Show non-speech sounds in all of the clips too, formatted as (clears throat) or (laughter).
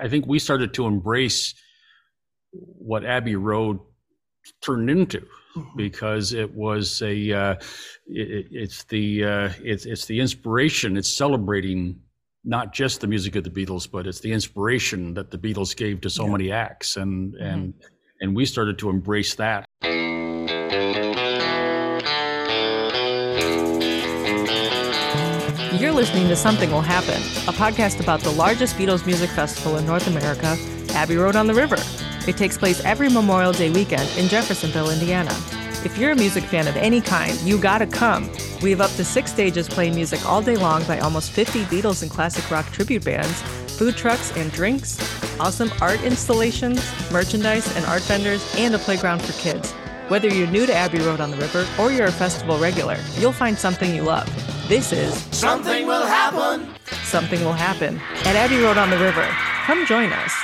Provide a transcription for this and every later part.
I think we started to embrace what Abbey Road turned into mm-hmm. because it was a uh, it, it's the uh, it's it's the inspiration. It's celebrating not just the music of the Beatles, but it's the inspiration that the Beatles gave to so yeah. many acts, and mm-hmm. and and we started to embrace that. You're listening to Something Will Happen, a podcast about the largest Beatles music festival in North America, Abbey Road on the River. It takes place every Memorial Day weekend in Jeffersonville, Indiana. If you're a music fan of any kind, you gotta come. We have up to six stages playing music all day long by almost 50 Beatles and classic rock tribute bands, food trucks and drinks, awesome art installations, merchandise and art vendors, and a playground for kids. Whether you're new to Abbey Road on the River or you're a festival regular, you'll find something you love. This is Something Will Happen. Something Will Happen at Abbey Road on the River. Come join us.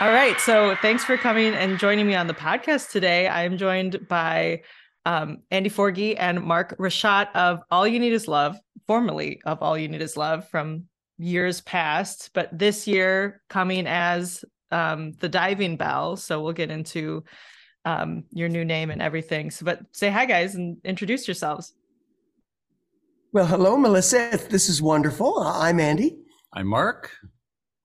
All right. So thanks for coming and joining me on the podcast today. I am joined by um, Andy Forgie and Mark Rashotte of All You Need Is Love, formerly of All You Need Is Love from years past, but this year coming as um, the Diving Bell. So we'll get into um, your new name and everything. So, but say hi, guys, and introduce yourselves. Well, hello, Melissa. This is wonderful. I'm Andy. I'm Mark.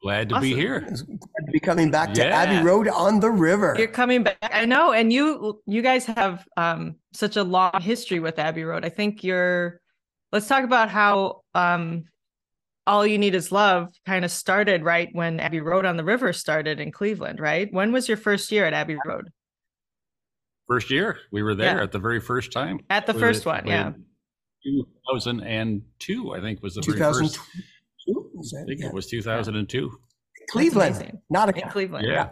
Glad to awesome. be here. Glad to be coming back to yeah. Abbey Road on the river. You're coming back. I know, and you you guys have um, such a long history with Abbey Road. I think you're. Let's talk about how um, all you need is love kind of started right when Abbey Road on the River started in Cleveland. Right? When was your first year at Abbey Road? First year, we were there yeah. at the very first time. At the first one, yeah. 2002, I think, was the 2002? I think yeah. it was 2002. Cleveland, not a in Cleveland. Yeah.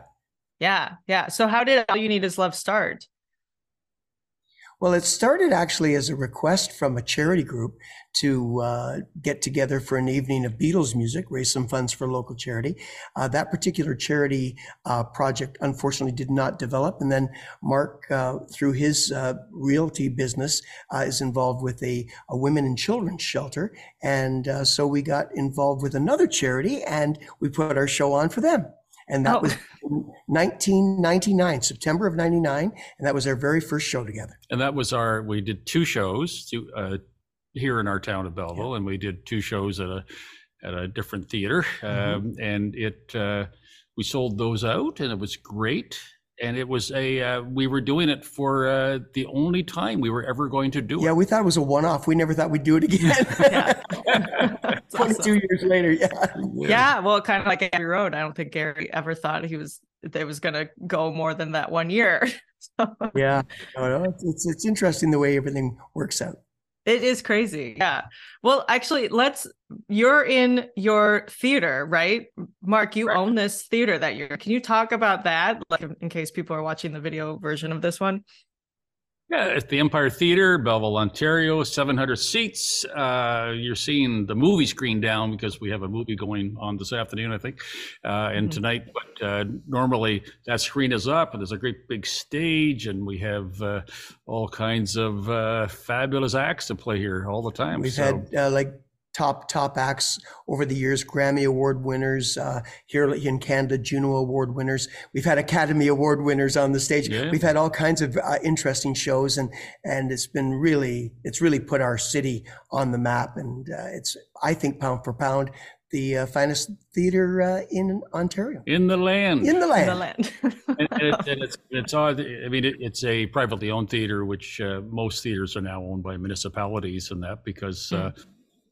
Yeah. Yeah. So how did All You Need Is Love start? Well, it started actually as a request from a charity group to uh, get together for an evening of Beatles music, raise some funds for local charity. Uh, that particular charity uh, project unfortunately did not develop. And then Mark, uh, through his uh, realty business, uh, is involved with a, a, women and children's shelter. And so we got involved with another charity and we put our show on for them and that oh. was 1999, September of 99, and that was our very first show together. And that was our, we did two shows to, uh, here in our town of Belleville, yeah. and we did two shows at a at a different theater, mm-hmm. um, and it uh, we sold those out, and it was great. And it was a uh, we were doing it for uh, the only time we were ever going to do it. Yeah, we thought it was a one off. We never thought we'd do it again. (laughs) (laughs) 22 awesome. years later. Yeah. Yeah. Well, kind of like Abbey Road. I don't think Gary ever thought he was, they was going to go more than that one year. (laughs) so. Yeah. It's, it's interesting the way everything works out. It is crazy. Yeah. Well, actually, let's, you're in your theater, right? Mark, you own this theater that you're, can you talk about that? Like, in case people are watching the video version of this one? Yeah, it's the Empire Theater, Belleville, Ontario, 700 seats. Uh, you're seeing the movie screen down because we have a movie going on this afternoon, I think, uh, and mm-hmm. tonight. But uh, normally that screen is up, and there's a great big stage, and we have uh, all kinds of uh, fabulous acts to play here all the time. We've so. had uh, like top top acts over the years grammy award winners uh, here in canada juno award winners we've had academy award winners on the stage yeah. we've had all kinds of uh, interesting shows and and it's been really it's really put our city on the map and uh, it's i think pound for pound the uh, finest theater uh, in Ontario. In the land. In the land. In the land. (laughs) and, and, and, it's it's odd. I mean, it, it's a privately owned theater, which uh, most theaters are now owned by municipalities, and that because mm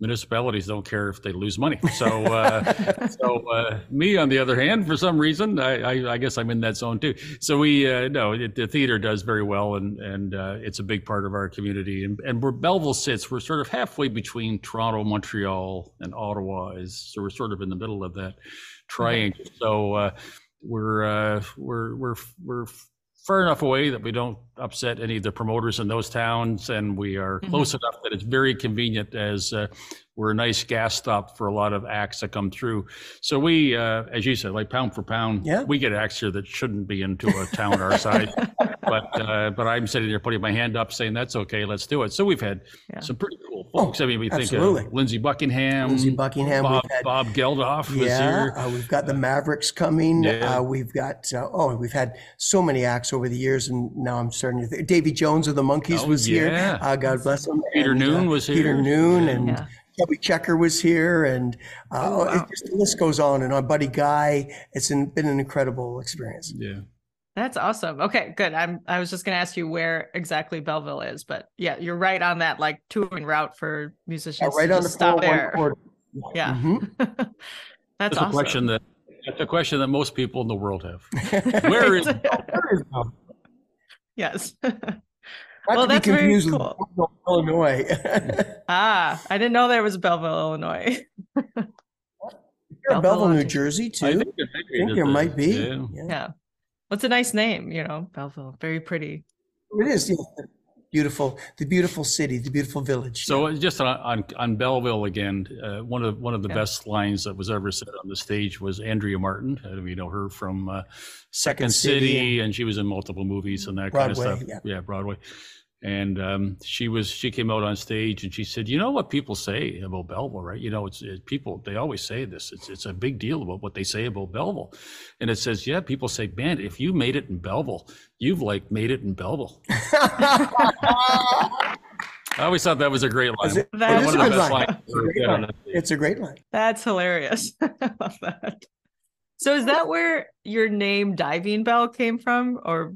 municipalities don't care if they lose money. So, uh, (laughs) so uh, me on the other hand, for some reason, I, I, I guess I'm in that zone too. So we uh, no, the theater does very well, and and uh, it's a big part of our community. And and where Belleville sits, we're sort of halfway between Toronto, Montreal, and Ottawa. Is so we're sort of in the middle of that triangle. So uh, we're uh, we're we're we're far enough away that we don't upset any of the promoters in those towns, and we are mm-hmm. close enough that it's very convenient as uh, we're a nice gas stop for a lot of acts that come through. So we, uh, as you said, like pound for pound, yeah. we get acts here that shouldn't be into a town our size. (laughs) But uh, but I'm sitting there putting my hand up, saying that's okay, let's do it. So we've had yeah. some pretty cool cool folks. I mean, we think absolutely. of Lindsey Buckingham, Lindsey Buckingham, we've Bob, had- Bob Geldof was Yeah, here. uh, we've got the Mavericks coming. Yeah. Uh, we've got uh, oh, we've had so many acts over the years, and now I'm starting to think. Davy Jones of the Monkees Oh, was here. yeah. Uh, God bless him. Peter And, Noone uh, was Peter. Noone Yeah. and Yeah. Chubby Checker was here, and uh, Oh, oh, wow. it just, the list goes on and on. Buddy Guy, it's an, been an incredible experience. Yeah. That's awesome. Okay, good. I'm I was just gonna ask you where exactly Belleville is, but yeah, you're right on that like touring route for Yeah, musicians. right to on the stop there. corridor. Yeah. Mhm. (laughs) That's That's awesome. a question that that's a question that most people in the world have. (laughs) Where is (laughs) Where is Belleville? yes. Not Well, to be that's very confused cool. Belleville, Illinois. ah, I didn't know there was Belleville, Illinois. You're Belleville, Belleville, New Jersey, too. I I think, think, I think there it might is, be. yeah. Yeah. Yeah. What's a nice name, you know, Belleville. Very pretty. It is yeah, beautiful, the beautiful city, the beautiful village. So uh, just on, on, on Belleville again, uh, one of one of the Yeah. best lines that was ever said on the stage was Andrea Martin. Uh, we know her from uh, Second Second City City, and she was in multiple movies and that kind of Broadway, stuff. yeah. Broadway. And um, she was she came out on stage and she said, "You know what people say about Belleville, right? You know, it's it, people they always say this. It's it's a big deal about what they say about Belleville." And it says, "Yeah, people say, man, if you made it in Belleville, you've like made it in Belleville." (laughs) I always thought that was a great line. It- That it is One a of the best line. lines It's a ever great line. it's a great line. That's hilarious. (laughs) I love that. So is that where your name Diving Bell came from? Or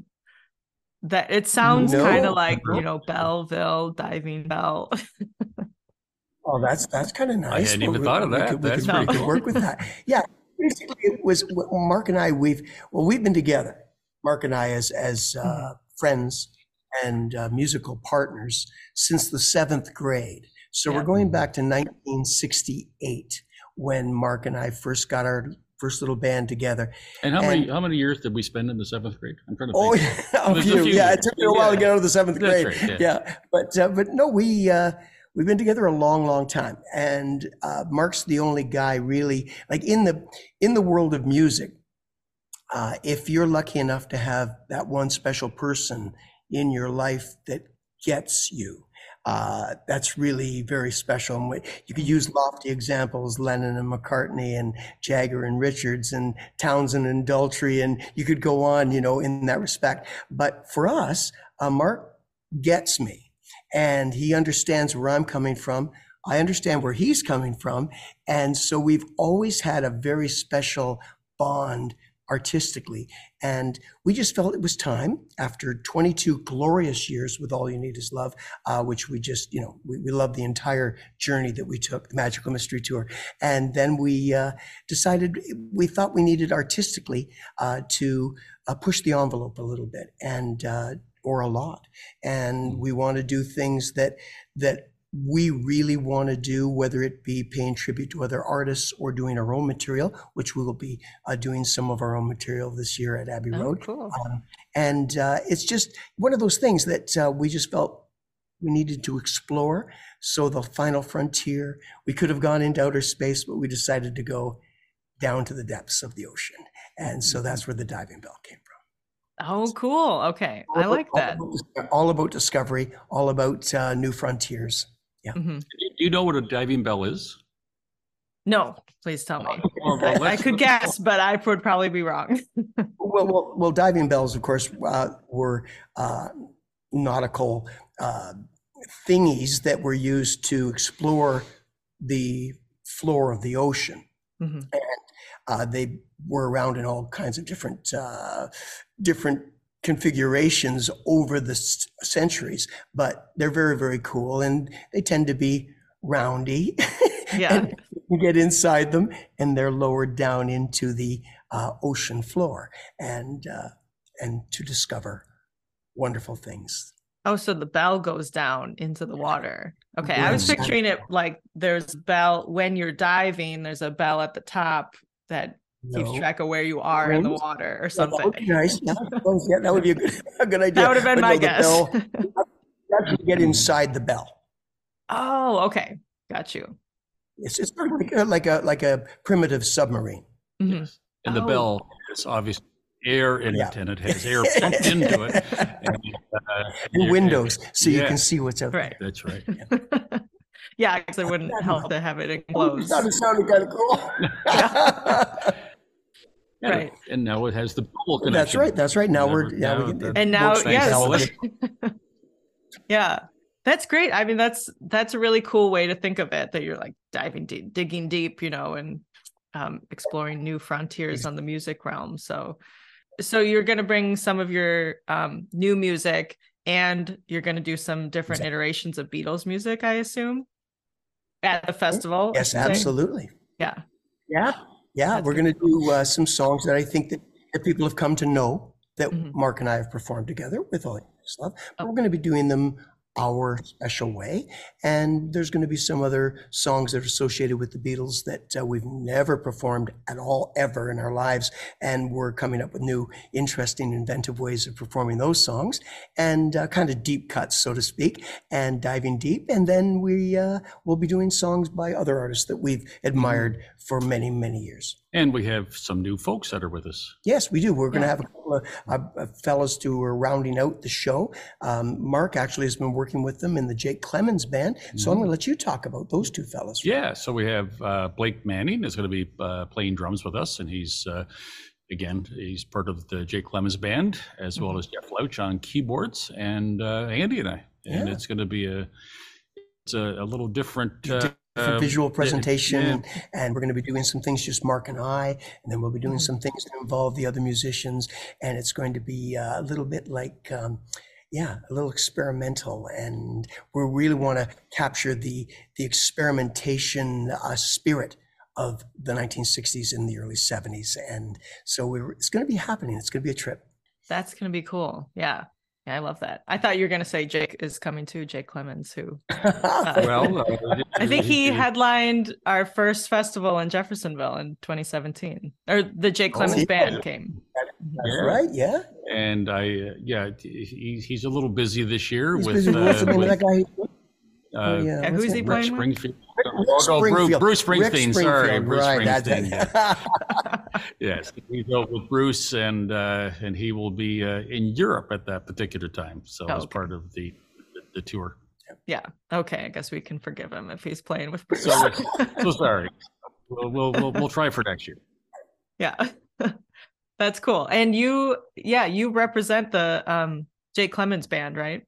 that it sounds No. kind of like, you know, Belleville, Diving Bell. (laughs) Oh, that's that's kind of nice. I hadn't even we- thought of that. could- We That's could, pretty we could work with that. Yeah, basically, it was Mark and I. We've well, we've been together. Mark and I as as uh, Mm-hmm. friends and uh, musical partners since the seventh grade. So Yeah. we're going back to 1968 when Mark and I first got our first little band together. And how many how many years did we spend in the seventh grade? I'm trying to Oh, think. yeah, (laughs) a There's a few. few Yeah, it took me a while to get out of the seventh grade. right, yeah. but uh, but no, we uh, we've been together a long, long time, and uh, Mark's the only guy really like in the in the world of music. Uh, if you're lucky enough to have that one special person in your life that gets you, uh, that's really very special. And we- you could use lofty examples, Lennon and McCartney and Jagger and Richards and Townshend and Daltrey, and you could go on, you know, in that respect. But for us, uh, Mark gets me and he understands where I'm coming from. I understand where he's coming from. And so we've always had a very special bond artistically. And we just felt it was time after 22 glorious years with All You Need Is Love, uh, which we just, you know, we, we love the entire journey that we took, the Magical Mystery Tour. And then we uh, decided we thought we needed artistically uh, to uh, push the envelope a little bit and, uh, or a lot. And we want to do things that, that we really want to do, whether it be paying tribute to other artists or doing our own material, which we will be uh, doing some of our own material this year at Abbey Road. Oh, Road. cool. Um, and uh, it's just one of those things that uh, we just felt we needed to explore. So the final frontier, we could have gone into outer space, but we decided to go down to the depths of the ocean. And so that's where the diving bell came from. Oh, cool. Okay. I All like that. All about, all about discovery, all about uh, new frontiers. Mhm. Do you know what a diving bell is? No, please tell me. Well, well, I, I could let's- guess, but I would probably be wrong. (laughs) Well, well, well diving bells, of course, uh, were uh, nautical uh, thingies that were used to explore the floor of the ocean. Mhm. Uh, they were around in all kinds of different uh, different configurations over the s- centuries, but they're very very cool, and they tend to be roundy. (laughs) Yeah. you get inside them, and they're lowered down into the uh, ocean floor, and uh, and to discover wonderful things. Oh, so the bell goes down into the water. Okay. I was picturing it like there's bell when you're diving, there's a bell at the top that keeps track of where you are in the water or Yeah, that would something. be nice. Yeah, yeah, that would be a good, (laughs) a good idea. That would have been But my no, guess. bell- (laughs) you actually get inside the bell. oh, okay. Got you. It's, it's sort of like a, like a like a primitive submarine. Mhm. Yes. And the Oh. bell is obviously air in Yeah. it, and it has air pumped into it. (laughs) And, uh, And you- windows, so you can see what's out Right. That's right. yeah, because it wouldn't help to have it enclosed. Thought it sounded kind of cool. (laughs) Yeah, Right. And now it has the bubble connection. That's right. That's right. Now we're yeah. now we can, that And now- yes. (laughs) Yeah. That's great. I mean, that's that's a really cool way to think of it. That you're like diving deep, digging deep, you know, and um, exploring new frontiers on the music realm. So, so you're going to bring some of your um, new music, and you're going to do some different Exactly. iterations of Beatles music, I assume, at the festival. Yes, absolutely. Yeah. Yeah, yeah. That's we're going to do uh, some songs that I think that, that people have come to know that Mhm. Mark and I have performed together with all this love. But Oh. we're going to be doing them our special way, and there's going to be some other songs that are associated with the Beatles that uh, we've never performed at all ever in our lives, and we're coming up with new, interesting, inventive ways of performing those songs, and uh, kind of deep cuts, so to speak, and diving deep. And then we uh, will be doing songs by other artists that we've admired for many, many years. And we have some new folks that are with us. Yes, we do. We're going to have a couple of uh, fellows who are rounding out the show. Um, Mark actually has been working with them in the Jake Clemens band. So I'm going to let you talk about those two fellows. Yeah, so we have uh, Blake Manning is going to be uh, playing drums with us, and he's uh, again he's part of the Jake Clemens band as well as Jeff Louch on keyboards, and uh, Andy and I, and Yeah. it's going to be a it's a, a little different. Uh, For uh, visual presentation, yeah. and, and we're going to be doing some things just Mark and I, and then we'll be doing Mhm. some things that involve the other musicians, and it's going to be uh, a little bit like, um, yeah, a little experimental, and we really want to capture the the experimentation uh, spirit of the 1960s and the early 70s, and so we're, it's going to be happening. It's going to be a trip. That's going to be cool. Yeah. Yeah, I love that. I thought you were going to say Jake is coming too, Jake Clemens, who (laughs) well, uh, I think he headlined our first festival in Jeffersonville in 2017, or the Jake Oh, Clemens yeah. band came. That's Yeah. right. Yeah. and I uh, yeah he, he's a little busy this year He's with, busy. What's uh, with that guy? Uh, yeah. Yeah, who's that? he Rick playing with? Springfield. Rick Oh, Springfield. Bruce Rick Springsteen, sorry, Springfield, Bruce right, that's Springsteen, it. Yes, he's out with Bruce, and uh, and he will be uh, in Europe at that particular time. So Oh, as okay. part of the the, the tour. Yeah. Okay. I guess we can forgive him if he's playing with Bruce. So, so sorry. We'll, we'll we'll we'll try for next year. (laughs) yeah. (laughs) That's cool. And you, yeah, you represent the um Jake Clemens band, right?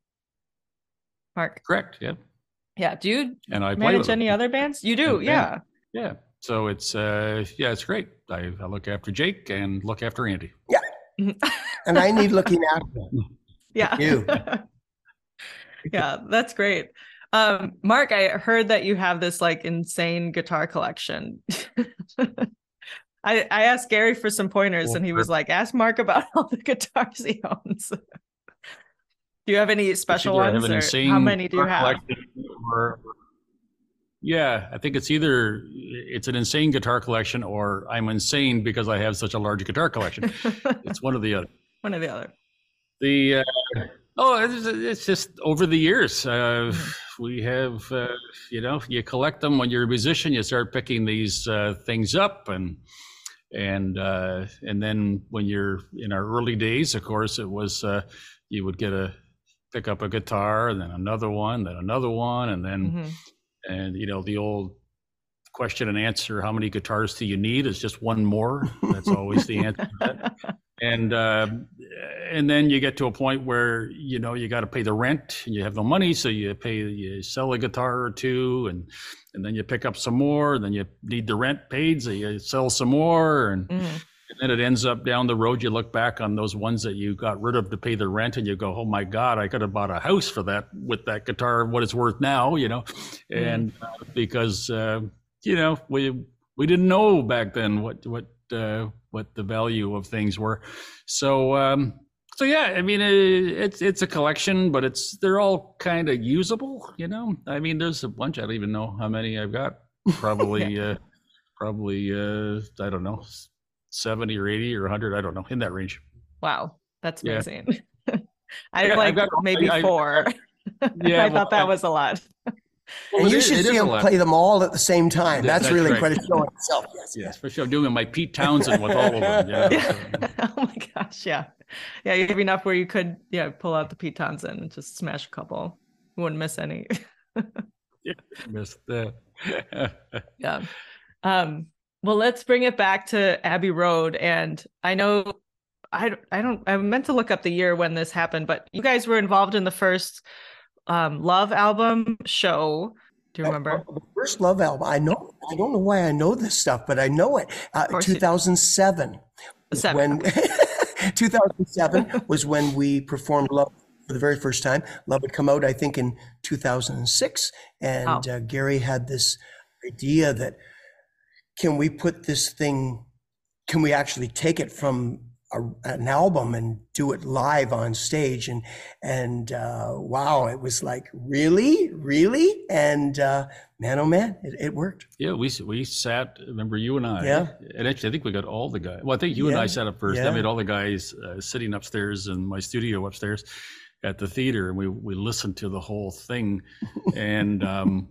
Mark. Correct. Yeah. Yeah. Do you And I play manage with any other bands? You do. And Yeah. Yeah. So it's uh yeah it's great. I, I look after Jake and look after Andy. Yeah. and I need looking after. (laughs) Yeah. You. (laughs) yeah, that's great. Um, Mark, I heard that you have this like insane guitar collection. (laughs) I, I asked Gary for some pointers Well, and he was like, ask Mark about all the guitars he owns. Do you have any special ones? Or how many do you have? or- yeah, I think it's either it's an insane guitar collection or I'm insane because I have such a large guitar collection. (laughs) It's one or the other. One or the other. The uh, oh, it's, it's just over the years. Uh, we have, uh, you know, you collect them when you're a musician. You start picking these uh, things up, and and uh, and then when you're in our early days, of course, it was uh, you would get a pick up a guitar, and then another one, then another one, and then Mhm. and you know the old question and answer: how many guitars do you need? Is just one more. That's always the answer. (laughs) and uh, and then you get to a point where you know you got to pay the rent and you have no money so you pay you sell a guitar or two and and then you pick up some more and then you need the rent paid so you sell some more and, Mhm. And then it ends up down the road you look back on those ones that you got rid of to pay the rent and you go oh my god i could have bought a house for that with that guitar what it's worth now you know and uh, because uh, you know we we didn't know back then what what uh, what the value of things were. So um, so yeah, I mean it, it's it's a collection, but it's they're all kind of usable. You know, I mean there's a bunch. I don't even know how many I've got. (laughs) Probably uh, probably uh, I don't know seventy or eighty or hundred. I don't know in that range. Wow, that's amazing. I I got- like got- maybe I- I- four. (laughs) Yeah, I well, thought that I- was a lot. Well, and you is- should it see is him play them all at the same time. Yeah, That's, that's really right. quite a show in itself. Yes. Yeah, especially I'm doing my Pete Townshend with all of them. you (laughs) know, Yeah. (laughs) oh my gosh, yeah. Yeah, you have enough where you could yeah, pull out the Pete Townshend and just smash a couple. You wouldn't miss any. yeah, Missed that. Yeah. Um, well, let's bring it back to Abbey Road. And I know I I don't I meant to look up the year when this happened, but you guys were involved in the first um, Love album show. Do you remember? The first Love album. I know. I don't know why I know this stuff, but I know it. Uh, course you do. 2007. Seven. When (laughs) 2007 was when we performed Love for the very first time. Love had come out, I think, in 2006, and uh, Gary had this idea that can we put this thing? Can we actually take it from a, an album and do it live on stage? And and uh, wow, it was like really, really, and uh, man, oh man, it, it worked. Yeah, we we sat. Remember you and I? Yeah. And actually, I think we got all the guys. Well, I think you and I sat up first. yeah. Then we all the guys uh, sitting upstairs in my studio upstairs at the theater, and we we listened to the whole thing, and um,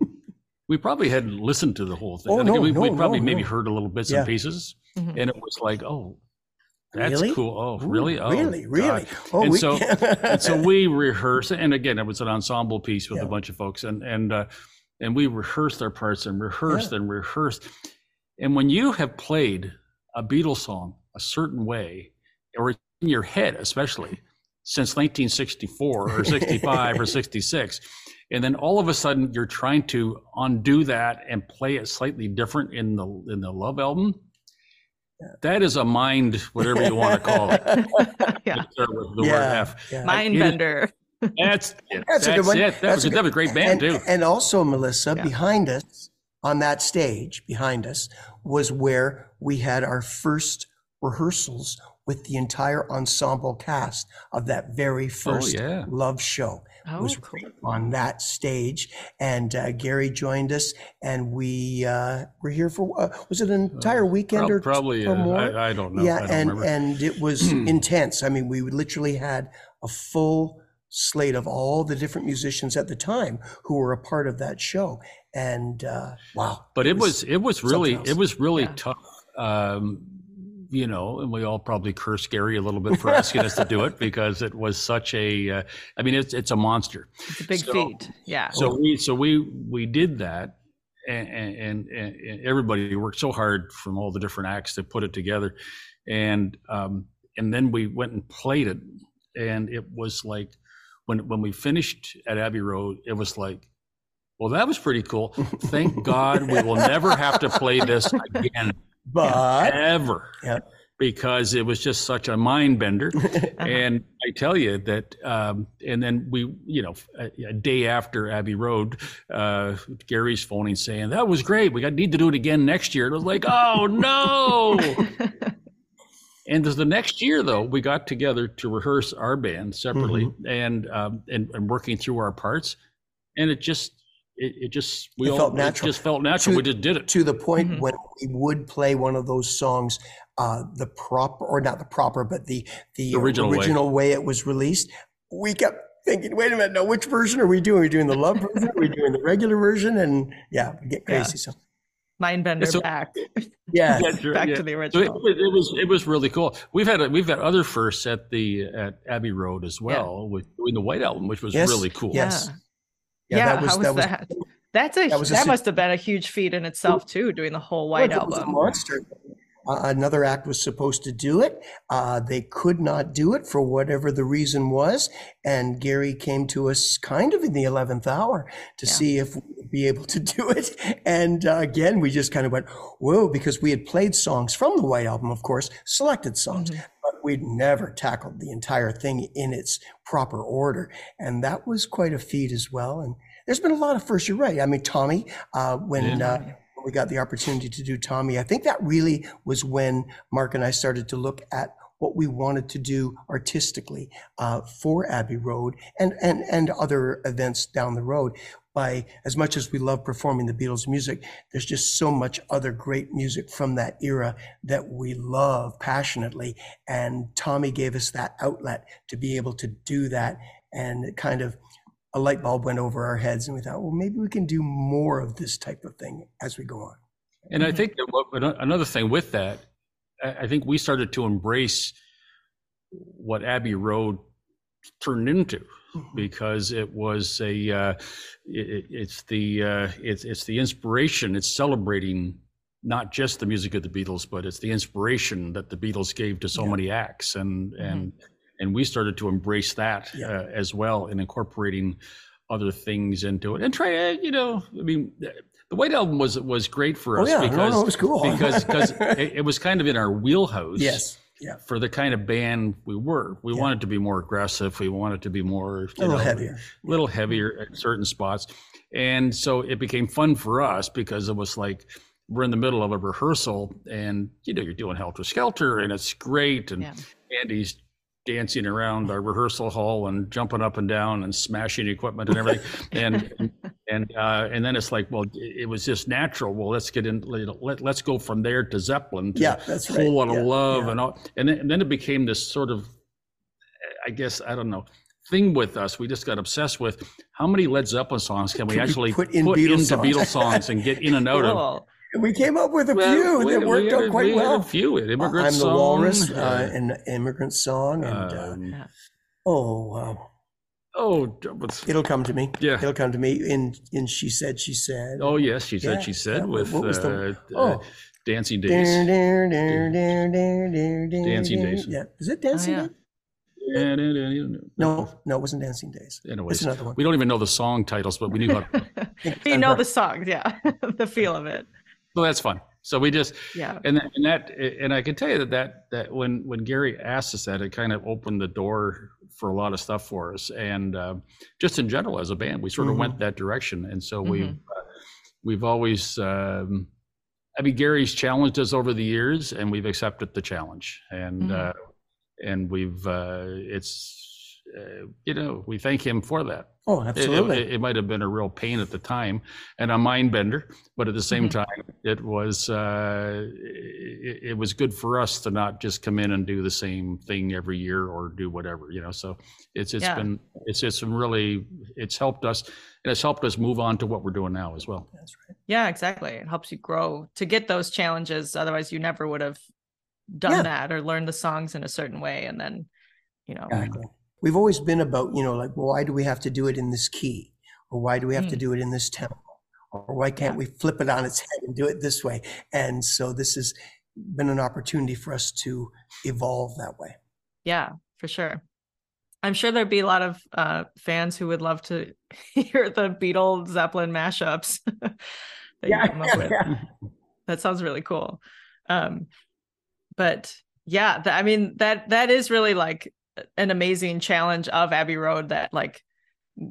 we probably hadn't listened to the whole thing. Oh, I think no, we no, we probably no, maybe no. heard a little bits Yeah. and pieces, Mhm. and it was like, oh, that's Really? cool. Oh, Ooh, really? Oh, really, God. really. Oh, and we- so (laughs) and so we rehearsed and again it was an ensemble piece with Yeah. a bunch of folks and and uh, and we rehearsed our parts and rehearsed and rehearsed and when you have played a beatles song a certain way or in your head especially since 1964 or 65 or (laughs) 66 and then all of a sudden you're trying to undo that and play it slightly different in the in the love album that is a mind whatever you want to call it (laughs) yeah. With the Yeah, F. yeah. Mind it is- bender. That's it. (laughs) That's a good one. it. That That's was, a a, that was a great band and, too. and also, Melissa, Yeah. behind us on that stage, behind us was where we had our first rehearsals with the entire ensemble cast of that very oh, first Oh, yeah. love show. Oh, was cool. on that stage, and uh, Gary joined us, and we uh, were here for uh, was it an entire weekend or Probably, or uh, more? I, I don't know. yeah, don't and remember. and it was (clears throat) intense. I mean, we literally had a full slate of all the different musicians at the time who were a part of that show, and uh, wow! but it was it was really something it was really Yeah. tough. Um, you know, and we all probably curse Gary a little bit for asking us to do it because it was such a. Uh, I mean, it's it's a monster. It's a big So- feat. Yeah. So we so we we did that, and and, and, everybody worked so hard from all the different acts to put it together, and um, and then we went and played it, and it was like when when we finished at Abbey Road, it was like. Well, that was pretty cool. Thank God we will never have to play this again, But ever, Yeah. because it was just such a mind bender. (laughs) Uh-huh. And I tell you that, um, and then we, you know, a, a day after Abbey Road, uh, Gary's phoning saying that was great. We got need to do it again next year. It was like, oh no! (laughs) and the next year, though, we got together to rehearse our band separately Mm-hmm. and, um, and and working through our parts, and it just. It, it just we It all felt it natural. just felt natural. To- we just did it. to the point Mhm. when we would play one of those songs, uh, the proper or not the proper, but the the Original way. way. it was released, we kept thinking, wait a minute, no, which version are we doing? Are we doing the love (laughs) version? Are we doing the regular version? And yeah, we get Yeah. crazy. So Mind bender So- back. (laughs) yeah, right, Back yeah. to the So it, original. it was it was really cool. We've had a, we've had other firsts at the at Abbey Road as well with doing the White Album, which was Yes, really cool. yes. Yeah. Yeah, how was that? That's a That was a that must have been a huge feat in itself too, doing the whole White Well, was Album. monster. Uh, another act was supposed to do it. Uh, they could not do it for whatever the reason was. And Gary came to us kind of in the 11th hour to Yeah. see if we would be able to do it. And uh, again, we just kind of went, whoa, because we had played songs from the White Album, of course, selected songs, Mhm. We'd never tackled the entire thing in its proper order. And that was quite a feat as well. And there's been a lot of firsts. You're right. I mean, Tommy, uh, when Yeah. uh, when we got the opportunity to do Tommy, I think that really was when Mark and I started to look at what we wanted to do artistically uh, for Abbey Road and, and, and other events down the road. By as much as we love performing the Beatles music, there's just so much other great music from that era that we love passionately. And Tommy gave us that outlet to be able to do that. And it kind of a light bulb went over our heads, and we thought, well, maybe we can do more of this type of thing as we go on. And I think what, another thing with that, I think we started to embrace what Abbey Road turned into. Because it was a uh, it, it's the uh, it's it's the inspiration it's celebrating not just the music of the Beatles but it's the inspiration that the Beatles gave to so Yeah. many acts and Mhm. and and we started to embrace that Yeah. uh, as well in incorporating other things into it and try uh, you know I mean the White Album was was great for Oh us yeah, no, because no, it was cool. because because (laughs) it, it was kind of in our wheelhouse yes, yeah, for the kind of band we were. We Yeah. wanted to be more aggressive. We wanted to be more a little know, heavier. a little heavier at certain spots. And so it became fun for us because it was like we're in the middle of a rehearsal and you know you're doing Helter Skelter and it's great and Yeah. Andy's dancing around our rehearsal hall and jumping up and down and smashing equipment and everything (laughs) and and uh, and then it's like well it, it was just natural well let's get in let, let's go from there to Zeppelin to Yeah, that's right. whole lot Yeah, of love yeah. and all and then, and then it became this sort of i guess i don't know thing with us we just got obsessed with how many led zeppelin songs can we Can actually put put, in Beatles into songs? beatles songs and get in and out of We came up with a Well, few we- that we worked had out a- quite we had well. a few an immigrant I'm the Walrus, uh, uh, an immigrant song, and uh, um, oh, wow. Oh what's- it'll come to me. Yeah. it'll come to me. In in she said, she said. oh yes she said Yeah, she said yeah, with what was the- uh, uh, oh. dancing Dun, days dun, dun, dun, dun, dun, dun, Dancing. Days. Yeah, is it Dancing yeah. Days? No, no, it wasn't Dancing Days. anyways It's another one. we don't even know the song titles but we knew how to (laughs) you know the songs, yeah, (laughs) the feel of it. so that's fun so we just Yeah. and that, and that and I can tell you that that that when when Gary asked us that, it kind of opened the door for a lot of stuff for us, and uh, just in general as a band, we sort of Mhm. went that direction, and so we've Mhm. uh, we've always. Um, I mean, Gary's challenged us over the years, and we've accepted the challenge, and Mhm. uh, and we've uh, it's uh, you know we thank him for that. Oh, It- It, absolutely. it, might have been a real pain at the time and a mind bender, but at the same Mhm. time, it was uh, it, it was good for us to not just come in and do the same thing every year or do whatever, you know. So it's it's Yeah. been it's it's been really it's helped us and it's helped us move on to what we're doing now as well. That's right. Yeah, exactly. It helps you grow to get those challenges. Otherwise, you never would have done Yeah. that or learned the songs in a certain way. And then, you know, Exactly. We've always been about, you know, like, well, why do we have to do it in this key? Or why do we have to Mm. do it in this tempo? Or why can't Yeah. we flip it on its head and do it this way? And so this has been an opportunity for us to evolve that way. yeah, for sure. I'm sure there'd be a lot of uh, fans who would love to (laughs) hear the Beatles Zeppelin mashups (laughs) that you come up with. (laughs) That sounds really cool. Um, but yeah, th- I mean that that is really like an amazing challenge of Abbey Road that like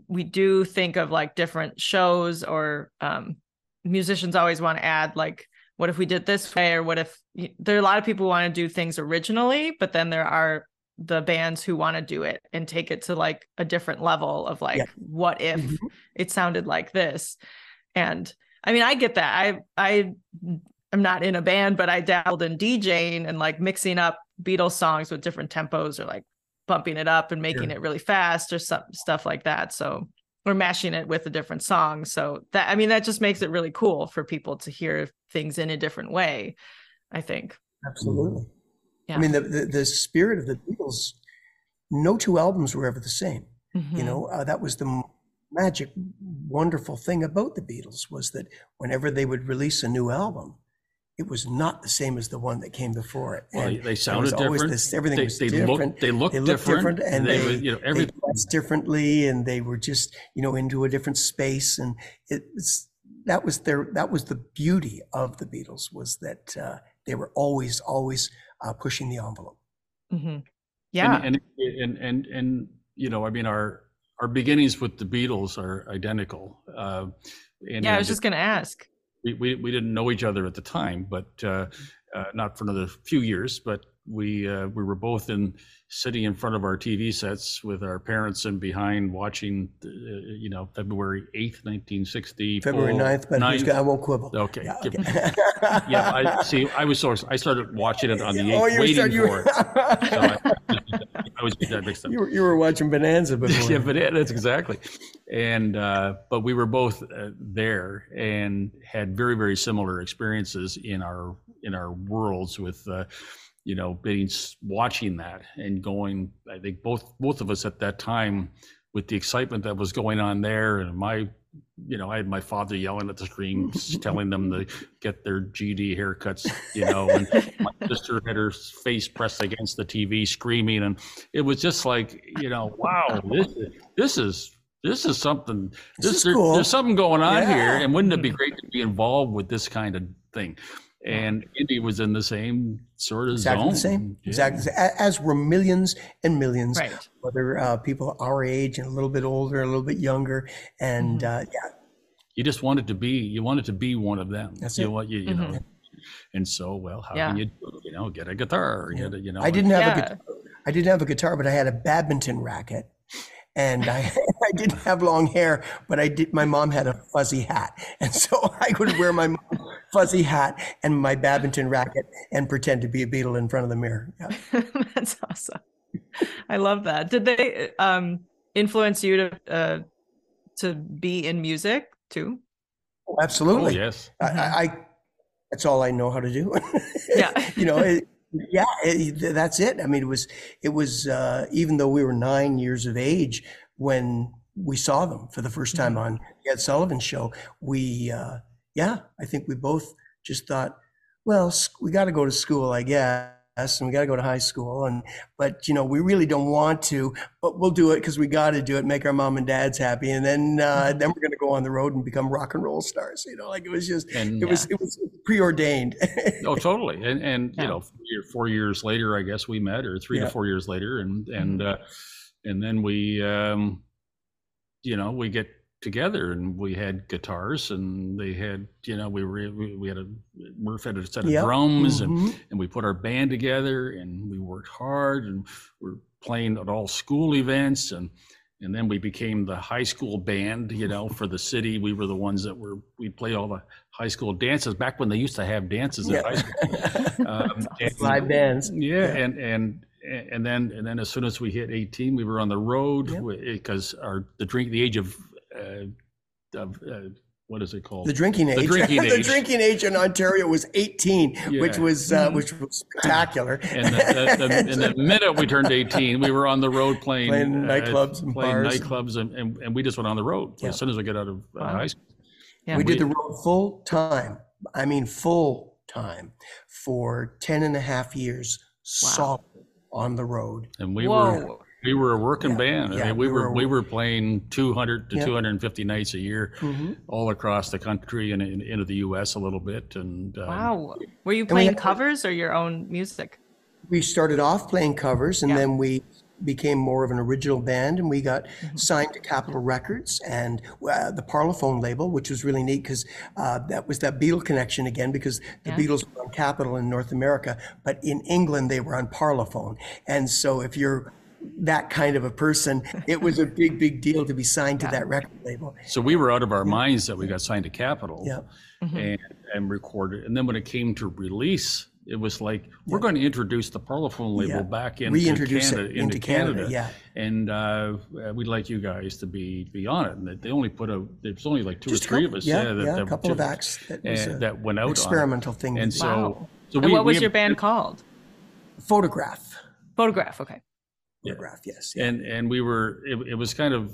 we do think of like different shows or um musicians always want to add like what if we did this way or what if there are a lot of people who want to do things originally but then there are the bands who want to do it and take it to like a different level of like Yeah. what if Mhm. it sounded like this and i mean i get that i i am not in a band but i dabbled in djing and like mixing up beatles songs with different tempos or like bumping it up and making it really fast or some stuff like that so or mashing it with a different song so that i mean that just makes it really cool for people to hear things in a different way i think Absolutely. Yeah. I mean, the, the, the spirit of the Beatles, no two albums were ever the same. You Mhm. know, uh, that was the magic, wonderful thing about the Beatles was that whenever they would release a new album, it was not the same as the one that came before it. Well, And they was sounded always different. this- everything they, was they different. looked they looked they looked different, different, and they, they, you know they dressed differently, and they were just you know into a different space, and it's that was their that was the beauty of the Beatles was that uh, they were always always uh, pushing the envelope. Mm-hmm. yeah and, and and and and you know, I mean, our our beginnings with the Beatles are identical. Uh, and yeah i was just gonna ask we, we we didn't know each other at the time, but uh, uh, not for another few years. But we uh, we were both in sitting in front of our TV sets with our parents and behind watching, uh, you know, February eighth, nineteen sixty. February 9th, but who's got, I won't quibble. Okay. Yeah, (laughs) okay. yeah, I see. I was so I started watching it on the eighth, oh, you waiting you for it. So I, (laughs) (laughs) That mixed up. (laughs) you, were, you were watching Bonanza before. (laughs) yeah, but it, that's exactly. And uh, but we were both uh, there and had very very similar experiences in our in our worlds with uh, you know, being watching that and going. I think both both of us at that time, with the excitement that was going on there, and my, you know, I had my father yelling at the screen, (laughs) telling them to get their GD haircuts, you know, and my (laughs) sister had her face pressed against the TV, screaming, and it was just like, you know, wow, this is this is this is something. This is there- cool. There's something going on here, and wouldn't it be mm. great to be involved with this kind of thing? And Andy was in the same sort of Exactly zone. the same. Yeah. Exactly. the sa- As were millions and millions, Right. whether uh, people our age and a little bit older, a little bit younger, and Mm-hmm. uh, yeah, You just wanted to be. You wanted to be one of them. That's you it. want you. You know. And so, well, how Yeah. can you? You know, get a guitar. or Get a, you know. I didn't have a guitar. I didn't have a guitar, but I had a badminton racket, and I (laughs) I didn't have long hair, but I did. My mom had a fuzzy hat, and so (laughs) I would wear my mom's fuzzy hat and my badminton racket and pretend to be a Beatle in front of the mirror. Yeah. (laughs) That's awesome. I love that. Did they um, influence you to uh, to be in music too? Oh Absolutely. yes. I, I, I that's all I know how to do. (laughs) Yeah. you know, it, yeah, it, that's it. I mean, it was it was uh, even though we were nine years of age when we saw them for the first time on the Ed Sullivan Show. We, uh, yeah, I think we both just thought, well, we got to go to school, I guess. And we got to go to high school, and but you know we really don't want to, but we'll do it because we got to do it, make our mom and dads happy, and then uh, then we're going to go on the road and become rock and roll stars. You know, like it was just And it was it was preordained. (laughs) oh, totally. And and Yeah. you know, four, year- four years later, I guess we met, or three Yeah. to four years later, and and uh, and then we, um, you know, we get together and we had guitars, and they had, you know, we were we, we had a Murph had a set of Yep. drums, and Mhm. and we put our band together, and we worked hard, and we're playing at all school events, and and then we became the high school band, you know, for the city. We were the ones that were we played all the high school dances back when they used to have dances in high school. Um, (laughs) and- Live bands. yeah, Yeah. and and and then and then as soon as we hit 18, we were on the road Yep. because our the drink the age of uh, of uh, what is it called? The drinking age. drinking (laughs) the drinking age in Ontario was 18, which was uh, which was spectacular. and the, the, the, and the (laughs) minute we turned 18, we were on the road playing, Playing nightclubs and playing bars. nightclubs, and, and, and we just went on the road Yeah. as soon as we got out of uh, Wow. high school. Yeah. we did the road full time. I mean, full time for 10 and a half years, solid on the road. And we were Whoa. We were a working Yeah, band. I yeah, mean, we, we were, were- we were playing 200 to Yeah. 250 nights a year, Mhm. all across the country and in, into the U.S. a little bit. And um, Wow. Were you playing had- covers or your own music? We started off playing covers and Yeah. then we became more of an original band and we got Mm-hmm. signed to Capitol Records and uh, the Parlophone label, which was really neat because uh, that was that Beatle connection again because the Yeah. Beatles were on Capitol in North America, but in England they were on Parlophone. And so if you're that kind of a person, it was a big, big deal to be signed to that record label. So we were out of our minds that we got signed to Capitol Yeah. and, and recorded. And then when it came to release, it was like, we're going to introduce the Parlophone label Yeah. back into Reintroduce Canada, it into Canada, yeah. And uh, we'd like you guys to be be on it. And they- they only put a, there was only like two Just or three couple- of us. yeah, that, yeah, a that- couple of acts that was and a that went out on experimental thing. And do. so, Wow. so and what was we- your band called? photograph, Photograph. Okay. Photograph, yes. and and we were it, it was kind of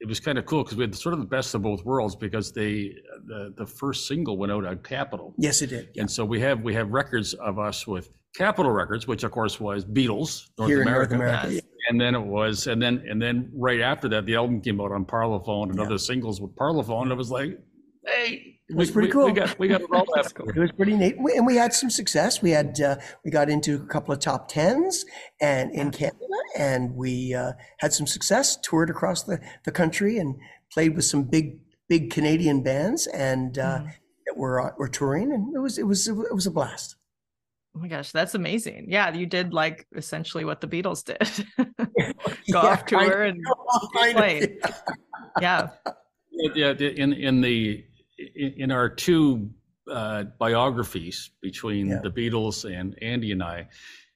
it was kind of cool because we had sort of the best of both worlds because they the the first single went out on Capitol. Yes, it did. Yeah. And so we have we have records of us with Capitol Records, which of course was Beatles, North Here in America. North America. Yes. And then it was, and then and then right after that, the album came out on Parlophone and Yeah. other singles with Parlophone. And it was like, hey, It was we- pretty we, cool. We got we got it all after. cool. It was pretty neat, We- and we had some success. We had uh, we got into a couple of top tens and in Canada, and we uh, had some success. Toured across the, the country and played with some big big Canadian bands, and uh, Mhm. that were uh, were touring, and it was it was it was a blast. Oh my gosh, that's amazing. Yeah, you did like essentially what the Beatles did. (laughs) Go (laughs) Yeah, off kind tour and Kind of, played. yeah. Yeah, in in the in in our two uh, biographies between Yeah. the Beatles and Andy and I,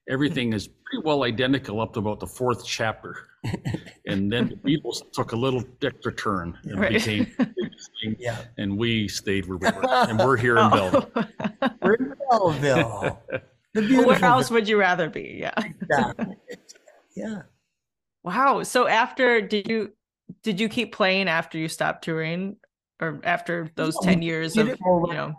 everything is pretty well identical up to about the fourth chapter, (laughs) and then the Beatles took a little extra turn and Right. became, (laughs) big Yeah, and we stayed where we were, and we're here in (laughs) Oh. Belleville. we're in Belleville. The beautiful. Where else would you rather be? Yeah. Exactly. Yeah. Wow. So after did you did you keep playing after you stopped touring or after those Yeah, 10 years of, more you know?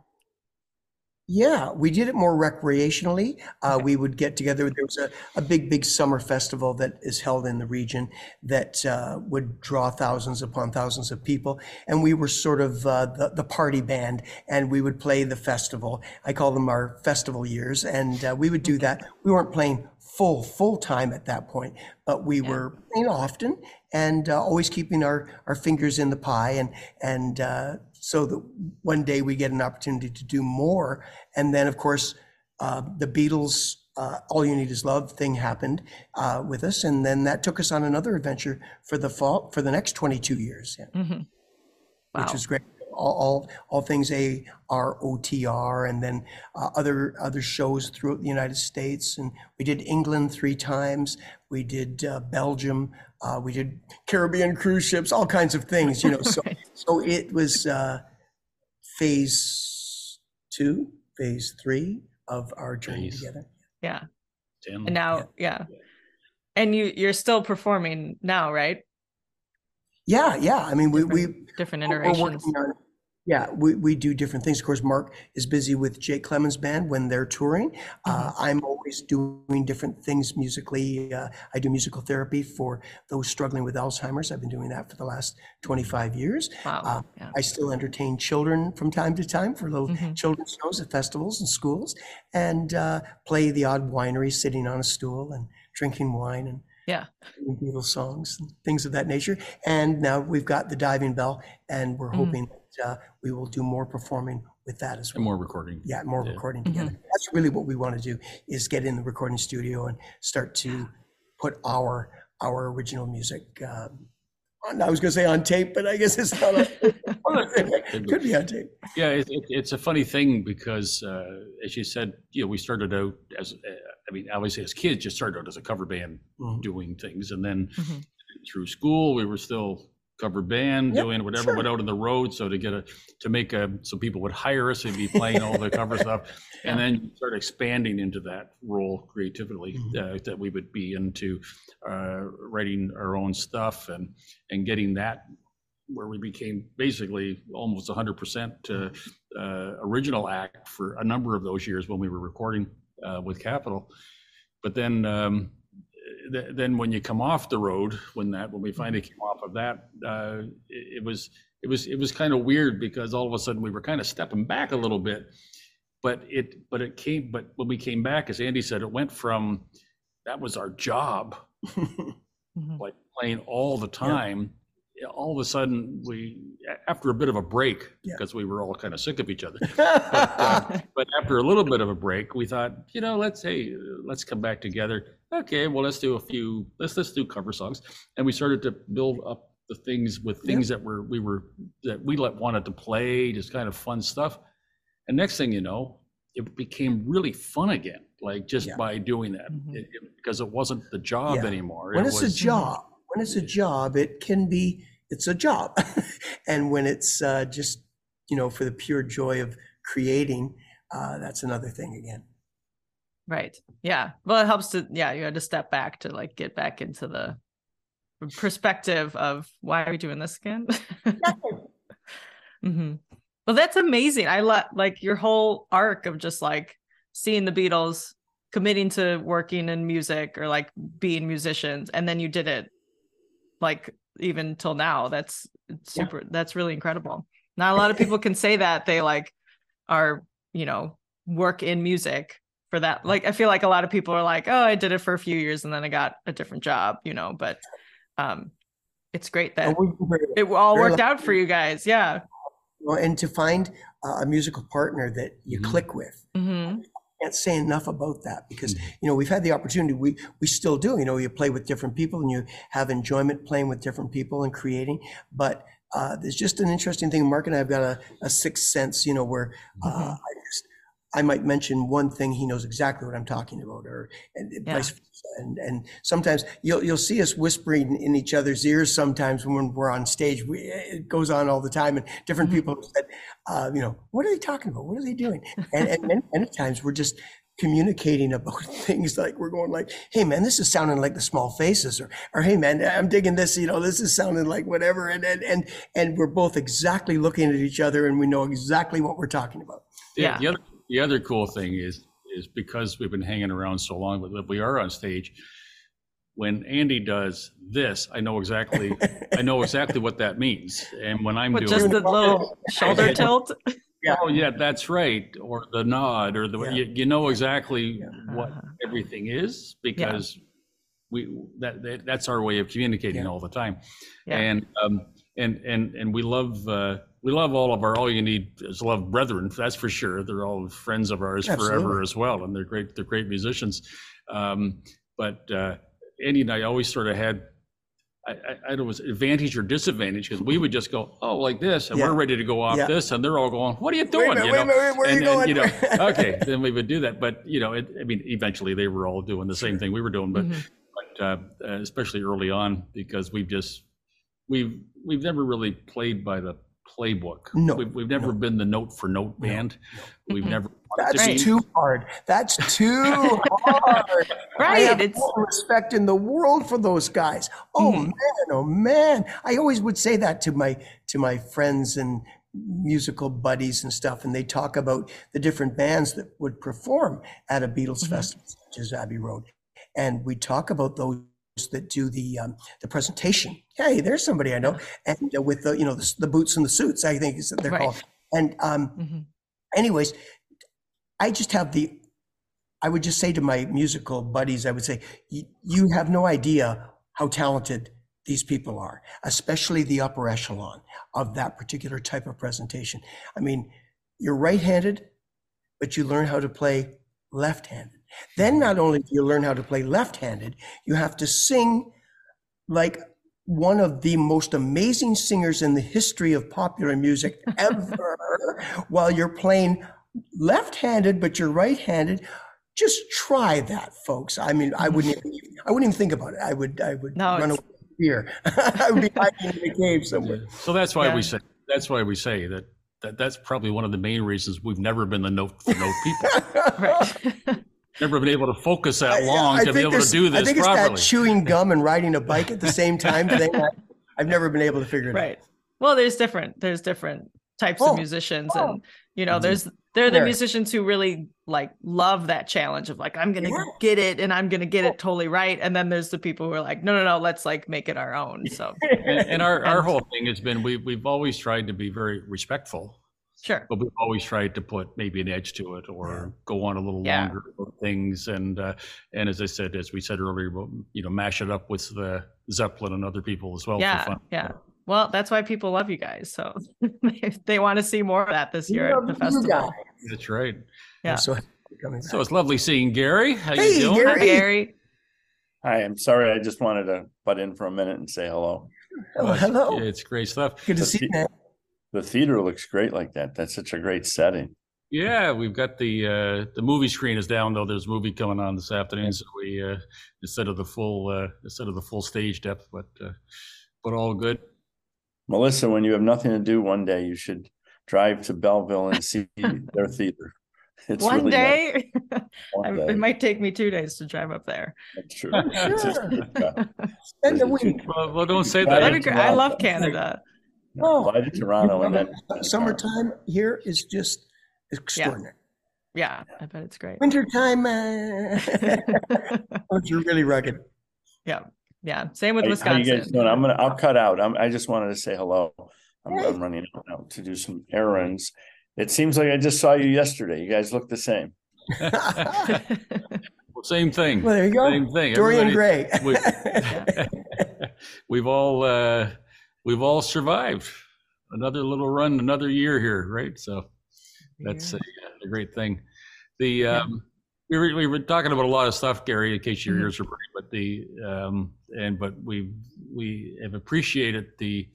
Yeah, we did it more recreationally. Uh, we would get together. There was a, a big, big summer festival that is held in the region that uh, would draw thousands upon thousands of people. And we were sort of uh, the, the party band, and we would play the festival. I call them our festival years. And uh, we would do that. We weren't playing full, full time at that point, but we Yeah. were playing often and uh, always keeping our, our fingers in the pie. And, and uh, so that one day we get an opportunity to do more. And then, of course, uh, the Beatles, uh, All You Need Is Love thing happened uh, with us. And then that took us on another adventure for the fall, for the next 22 years, yeah, Mhm. Wow. which was great. All, all, all things A R O T R, and then uh, other other shows throughout the United States. And we did England three times. We did uh, Belgium. Uh, we did Caribbean cruise ships, all kinds of things, you know. (laughs) So Right. so it was uh, phase two, phase three of our journey Phase. together. Yeah. Ten. And now, yeah. And you you're still performing now, right? Yeah, yeah. I mean, we we Different we're iterations. working on. Yeah, we, we do different things. Of course, Mark is busy with Jake Clemons Band when they're touring. Uh, Mm-hmm. I'm always doing different things musically. Uh, I do musical therapy for those struggling with Alzheimer's. I've been doing that for the last 25 years. Wow. Uh, yeah. I still entertain children from time to time for little Mhm. children's shows at festivals and schools, and uh, play the odd winery sitting on a stool and drinking wine and Yeah. Beatles songs and things of that nature. And now we've got the diving bell, and we're Mhm. hoping uh, we will do more performing with that as well. And well. more recording. Yeah, more Yeah. recording Mm-hmm. together. That's really what we want to do is get in the recording studio and start to put our our original music. Um, on, I was going to say on tape, but I guess it's not. On, (laughs) it could be on tape. Yeah, it, it, it's a funny thing because, uh, as you said, you know, we started out as, uh, I mean, obviously as kids, just started out as a cover band Mhm. doing things, and then Mhm. through school, we were still cover band Yep, doing whatever, sure. went out on the road. So to get a to make a so people would hire us and be playing all the cover stuff, (laughs) and then you start expanding into that role creatively Mhm. uh, that we would be into uh, writing our own stuff and and getting that where we became basically almost 100% uh, uh, original act for a number of those years when we were recording uh, with Capitol. But then, um, th- then when you come off the road, when that when we finally came off of that, uh, it, it was it was it was kind of weird because all of a sudden we were kind of stepping back a little bit. But it but it came but when we came back, as Andy said, it went from that was our job Mhm. like playing all the time. yeah, All of a sudden, we after a bit of a break Yeah. because we were all kind of sick of each other. (laughs) uh, But after a little bit of a break, we thought, you know, let's hey, let's come back together. Okay, well, let's do a few. Let's let's do cover songs, and we started to build up the things with things that were we were that we let wanted to play, just kind of fun stuff. And next thing you know, it became really fun again, like just Yeah. by doing that, Mhm. It- it- because it wasn't the job Yeah. anymore. when it it's a was, job, when it's a job, it can be, it's a job. (laughs) and when it's uh, just, you know, for the pure joy of creating, uh, that's another thing again. Right. Yeah. Well, it helps to, yeah, you had to step back to like get back into the perspective of why are we doing this again? (laughs) hmm Well, that's amazing. I love like your whole arc of just like seeing the Beatles committing to working in music or like being musicians, and then you did it like even till now. That's it's Yeah. super. That's really incredible. Not a lot of people can say that they like are you know work in music for that. Like I feel like a lot of people are like, oh, I did it for a few years and then I got a different job, you know. But um, it's great that And we've been very it all very worked out for you guys. Yeah. Well, and to find uh, a musical partner that you Mhm. click with. hmm Can't say enough about that because Mhm. you know we've had the opportunity. We we still do. You know, you play with different people and you have enjoyment playing with different people and creating. But uh, there's just an interesting thing. Mark and I have got a, a sixth sense. You know, where uh, Mhm. I just I might mention one thing, he knows exactly what I'm talking about, or and Yeah. vice versa. And and sometimes you'll you'll see us whispering in each other's ears. Sometimes when we're on stage, we, it goes on all the time, and different Mhm. people said, uh, you know, what are they talking about? What are they doing? And, and many, many times we're just communicating about (laughs) things like we're going like, hey man, this is sounding like the small faces, or or hey man, I'm digging this, you know, this is sounding like whatever, and and and and we're both exactly looking at each other and we know exactly what we're talking about. The, Yeah. the other the other cool thing is is because we've been hanging around so long, but we are on stage. When Andy does this, I know exactly I know exactly what that means. And when I'm doing just the little shoulder (laughs) tilt. oh yeah, that's right, or the nod, or the Yeah. you, you know exactly what Uh-huh. everything is because we that, that that's our way of communicating Yeah. all the time. Yeah. And um and and and we love uh we love all of our all you need is love brethren that's for sure they're all friends of ours forever as well and they're great they're great musicians um but uh andy and i always sort of had I, I, I don't know, was advantage or disadvantage because we would just go, oh, like this, and Yeah. we're ready to go off Yeah. this, and they're all going, what are you doing? minute, you know? minute, where you and, you know, (laughs) okay, then we would do that. But you know, it, I mean, eventually they were all doing the same thing we were doing, but Mhm. but uh, uh, especially early on because we've just we've we've never really played by the playbook. No, we've, we've never no. been the note for note band. We've Mhm. never. That's Right. too hard. That's too hard. right. (laughs) I Right. have It's all respect in the world for those guys. Oh Mhm. man, oh man. I always would say that to my to my friends and musical buddies and stuff, and they talk about the different bands that would perform at a Beatles Mhm. festival, such as Abbey Road, and we talk about those that do the um, the presentation. Hey, there's somebody I know, and uh, with the you know the, the boots and the suits, I think is they're Right. called. And um, Mhm. anyways, I just have the, I would just say to my musical buddies, I would say, you have no idea how talented these people are, especially the upper echelon of that particular type of presentation. I mean, you're right handed, but you learn how to play left handed. Then mm-hmm. not only do you learn how to play left handed, you have to sing like one of the most amazing singers in the history of popular music (laughs) ever. While you're playing left-handed but you're right-handed just try that folks. I mean i wouldn't mm-hmm. even, i wouldn't even think about it. I would i would No, run away in fear. (laughs) I would be hiding in a cave somewhere. So that's why Yeah. we say that's why we say that. That, that's probably one of the main reasons we've never been the note for note people. (laughs) right. never been able to focus that long I to be able to there's- do i this think it's properly. that chewing gum and riding a bike at the same time thing (laughs) I, i've never been able to figure it out right. Well, there's different there's different types Oh, of musicians oh. and you know Mhm. there's they're the There. musicians who really like love that challenge of like I'm going to Yeah. get it and I'm going to get it totally right and then there's the people who are like no no no let's like make it our own. So (laughs) and, and our, our whole thing has been we, we've always tried to be very respectful sure. but we've always tried to put maybe an edge to it or go on a little Yeah. longer things and uh, and as i said as we said earlier we'll, you know mash it up with the zeppelin and other people as well yeah. for fun Yeah. Well, that's why people love you guys. So (laughs) they want to see more of that this year at the you festival. that's right Yeah. So happy you're coming back. so it's lovely seeing gary how Hey, you doing Gary. Hi, Gary. Hi, I'm sorry. I just wanted to butt in for a minute and say hello. Oh, it's- hello it's great stuff good to the see you man. The theater looks great like that. That's such a great setting. yeah we've got the uh the movie screen is down though there's a movie coming on this afternoon so we uh instead of the full uh instead of the full stage depth but uh but all good Melissa, when you have nothing to do one day, you should drive to Belleville and see (laughs) their theater. It's One really day. nice. (laughs) One I- day. It might take me two days to drive up there. That's true. I'm (laughs) It's just- sure. Spend a week well, well don't say That'd that That'd be great. I love Canada. Oh. Fly to Toronto and then summertime here is just extraordinary Yeah, I bet it's great. wintertime uh, (laughs) it's really rugged yeah, yeah. Same with How, how you Wisconsin. guys doing? I'm gonna. I'll cut out. I'm, I just wanted to say hello. I'm, I'm running out to do some errands. It seems like I just saw you yesterday. You guys look the same. (laughs) Well, same thing well there you go Same thing. dorian Everybody- gray we, (laughs) we've all uh, we've all survived another little run, another year here, right? So that's a, a great thing. The um, we were we were talking about a lot of stuff, Gary. In case your Mhm. ears are burning, but the um, and but we we have appreciated the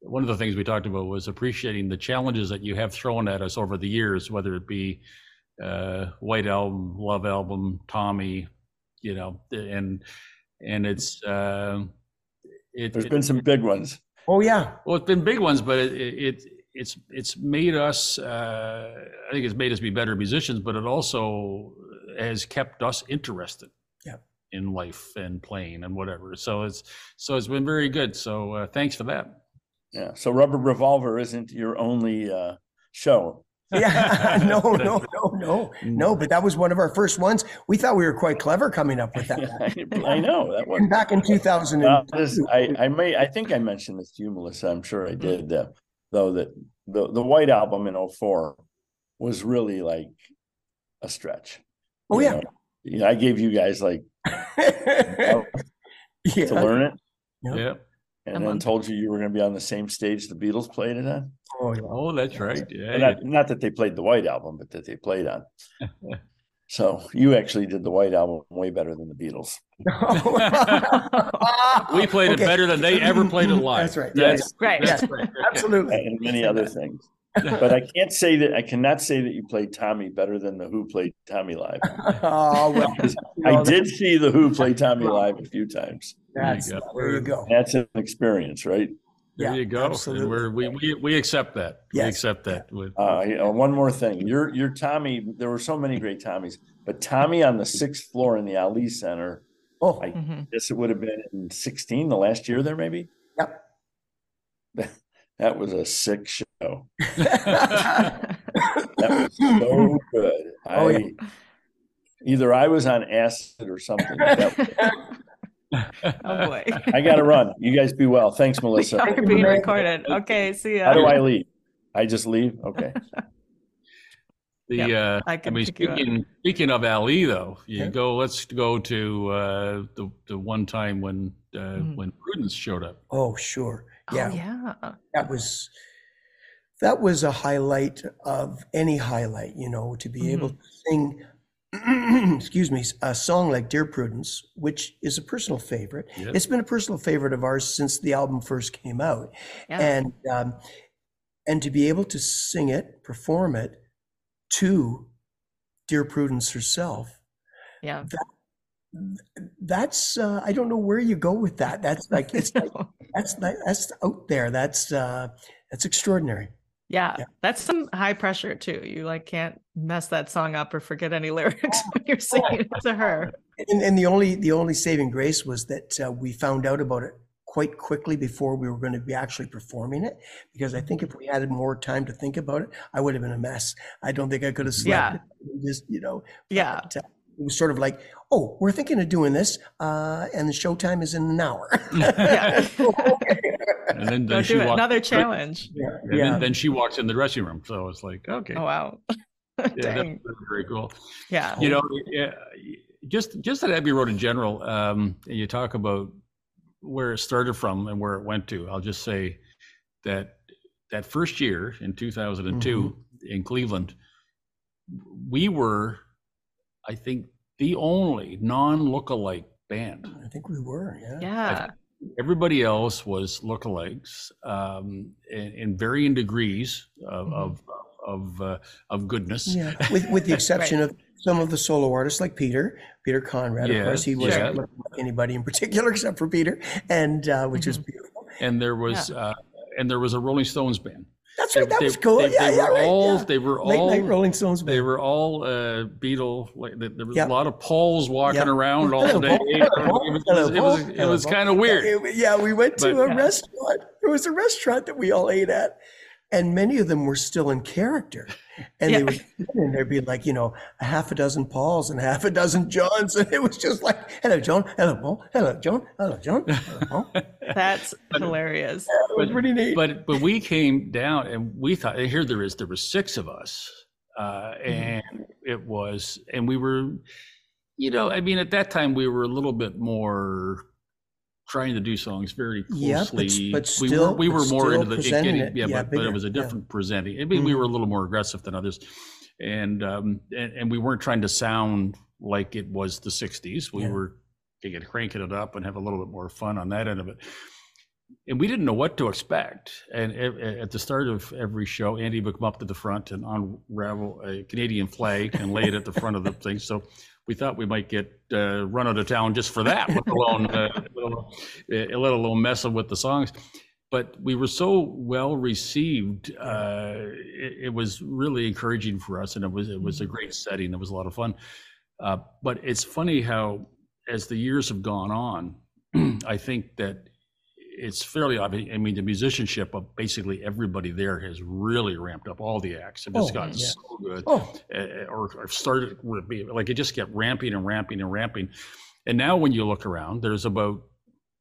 one of the things we talked about was appreciating the challenges that you have thrown at us over the years, whether it be uh, White Album, Love Album, Tommy, you know, and and it's uh, it, There's it- been some big ones. Oh yeah well, it's been big ones, but it, it it's it's made us. Uh, I think it's made us be better musicians, but it also has kept us interested Yeah. in life and playing and whatever. So it's so it's been very good. So uh, thanks for that. Yeah. So Rubber Revolver isn't your only uh, show. Yeah, (laughs) (laughs) no, no, no, no, no. But that was one of our first ones. We thought we were quite clever coming up with that. (laughs) I know that was. And back in 2000, Well, this, I, I may, I think I mentioned this to you, Melissa. I'm sure I did. Uh, though that the the White Album in 04 was really like a stretch. oh you yeah, know. You know, I gave you guys like (laughs) (laughs) to learn it, Yeah. Yeah. And A then month. told you you were going to be on the same stage the Beatles played it on. Oh, yeah. Oh, that's right. Yeah. And not, not that they played the White Album, but that they played on. (laughs) so you actually did the White Album way better than the Beatles. (laughs) we played it better than they ever played it live. That's right. That's, Right. (laughs) that's Yes. right. Absolutely. and many other things. But I can't say that I cannot say that you played Tommy better than the Who played Tommy live. Oh well, I did see the Who play Tommy live a few times. That's, There you go. there you go. That's an experience, right? There Yeah, you go. Absolutely. we're, we, we, we accept that. We accept that. Uh, you know, one more thing. Your your Tommy, there were so many great Tommies, but Tommy on the sixth floor in the Ali Center, Oh, I Mhm. guess it would have been in 16, the last year there, maybe. yep. (laughs) That was a sick show. (laughs) That was so good. Oh, yeah. Either I was on acid or something. (laughs) That- (laughs) oh boy. I got to run. You guys be well. Thanks, (laughs) Melissa. You're being recorded. Okay, see ya. How do I leave? I just leave. Okay. (laughs) the, Yeah, uh, I I, can mean, pick speaking, speaking of Ali though, you Yeah. go, let's go to, uh, the, the one time when, uh, Mhm. when Prudence showed up. Oh, sure. Yeah, Oh, yeah. that was that was a highlight of any highlight. You know, to be able to sing. (clears throat) excuse me, a song like Dear Prudence, which is a personal favorite. Yep. It's been a personal favorite of ours since the album first came out. Yeah. and um, and to be able to sing it, perform it to dear Prudence herself, yeah. that's uh, I don't know where you go with that. That's like it's like, (laughs) that's that's out there. That's uh, that's extraordinary. Yeah, Yeah. that's some high pressure too. You like can't mess that song up or forget any (laughs) lyrics when you're singing it to her. And, and the only the only saving grace was that uh, we found out about it quite quickly before we were going to be actually performing it. Because I think if we had more time to think about it, I would have been a mess. I don't think I could have slept. Yeah. Just you know, Yeah. But, uh, it was sort of like, oh, we're thinking of doing this, uh, and the showtime is in an hour. (laughs) (laughs) Yeah. And then, then she walked, Another challenge. yeah, and yeah. then, then she walks in the dressing room. So it's like, okay. Oh wow. (laughs) yeah, that's, Dang. very cool. Yeah. you know yeah, just just at abbey road in general um you talk about where it started from and where it went to i'll just say that that first year in 2002 in cleveland we were i think the only non-lookalike band I think we were. Yeah. Yeah. everybody else was lookalikes um in, in varying degrees of Mhm. of of, uh, of goodness Yeah, with with the (laughs) exception of some of the solo artists like Peter, Peter Conrad. Of course, he wasn't yeah. looking like anybody in particular (laughs) except for Peter, and uh, which is beautiful. and there was uh and there was a rolling stones band That's They- right. That was cool. They, yeah, they yeah, were right, all yeah. they were Late all night Rolling Stones. they were all uh Beatle like there was Yep. a lot of Pauls walking Yep. around all (laughs) day. It was, it was, it was kind of weird. It- yeah, we went to But- a restaurant. There was a restaurant that we all ate at, and many of them were still in character. And Yeah. they would and there'd be like, you know, a half a dozen Pauls and half a dozen Johns. And it was just like, hello, John. Hello, Paul. Hello, John. Hello, John. Hello, Paul. That's (laughs) hilarious. It was pretty neat. But but we came down and we thought here there is there were six of us, uh, Mm-hmm. and it was and we were, you know, I mean at that time we were a little bit more trying to do songs very Yeah, but- closely. but we were we were more into the getting- it, yeah, yeah, but, but it was a yeah. different presenting. I mean, we Mhm. were a little more aggressive than others, and um and, and we weren't trying to sound like it was the '60s. We Yeah. were again cranking it up and have a little bit more fun on that end of it and we didn't know what to expect. And at, at the start of every show, Andy would come up to the front and unravel a Canadian flag and lay it at the front of the thing. So we thought we might get uh, run out of town just for that, let alone, uh, (laughs) let alone, uh, let alone messing with the songs. But we were so well received; uh, it, it was really encouraging for us, and it was it was a great setting. It was a lot of fun. Uh, but it's funny how, as the years have gone on, (clears throat) I think that it's fairly obvious. I mean, the musicianship of basically everybody there has really ramped up. All the acts just Oh, gotten yeah. so good Oh, uh, or, or started like it just kept ramping and ramping and ramping. And now when you look around, there's about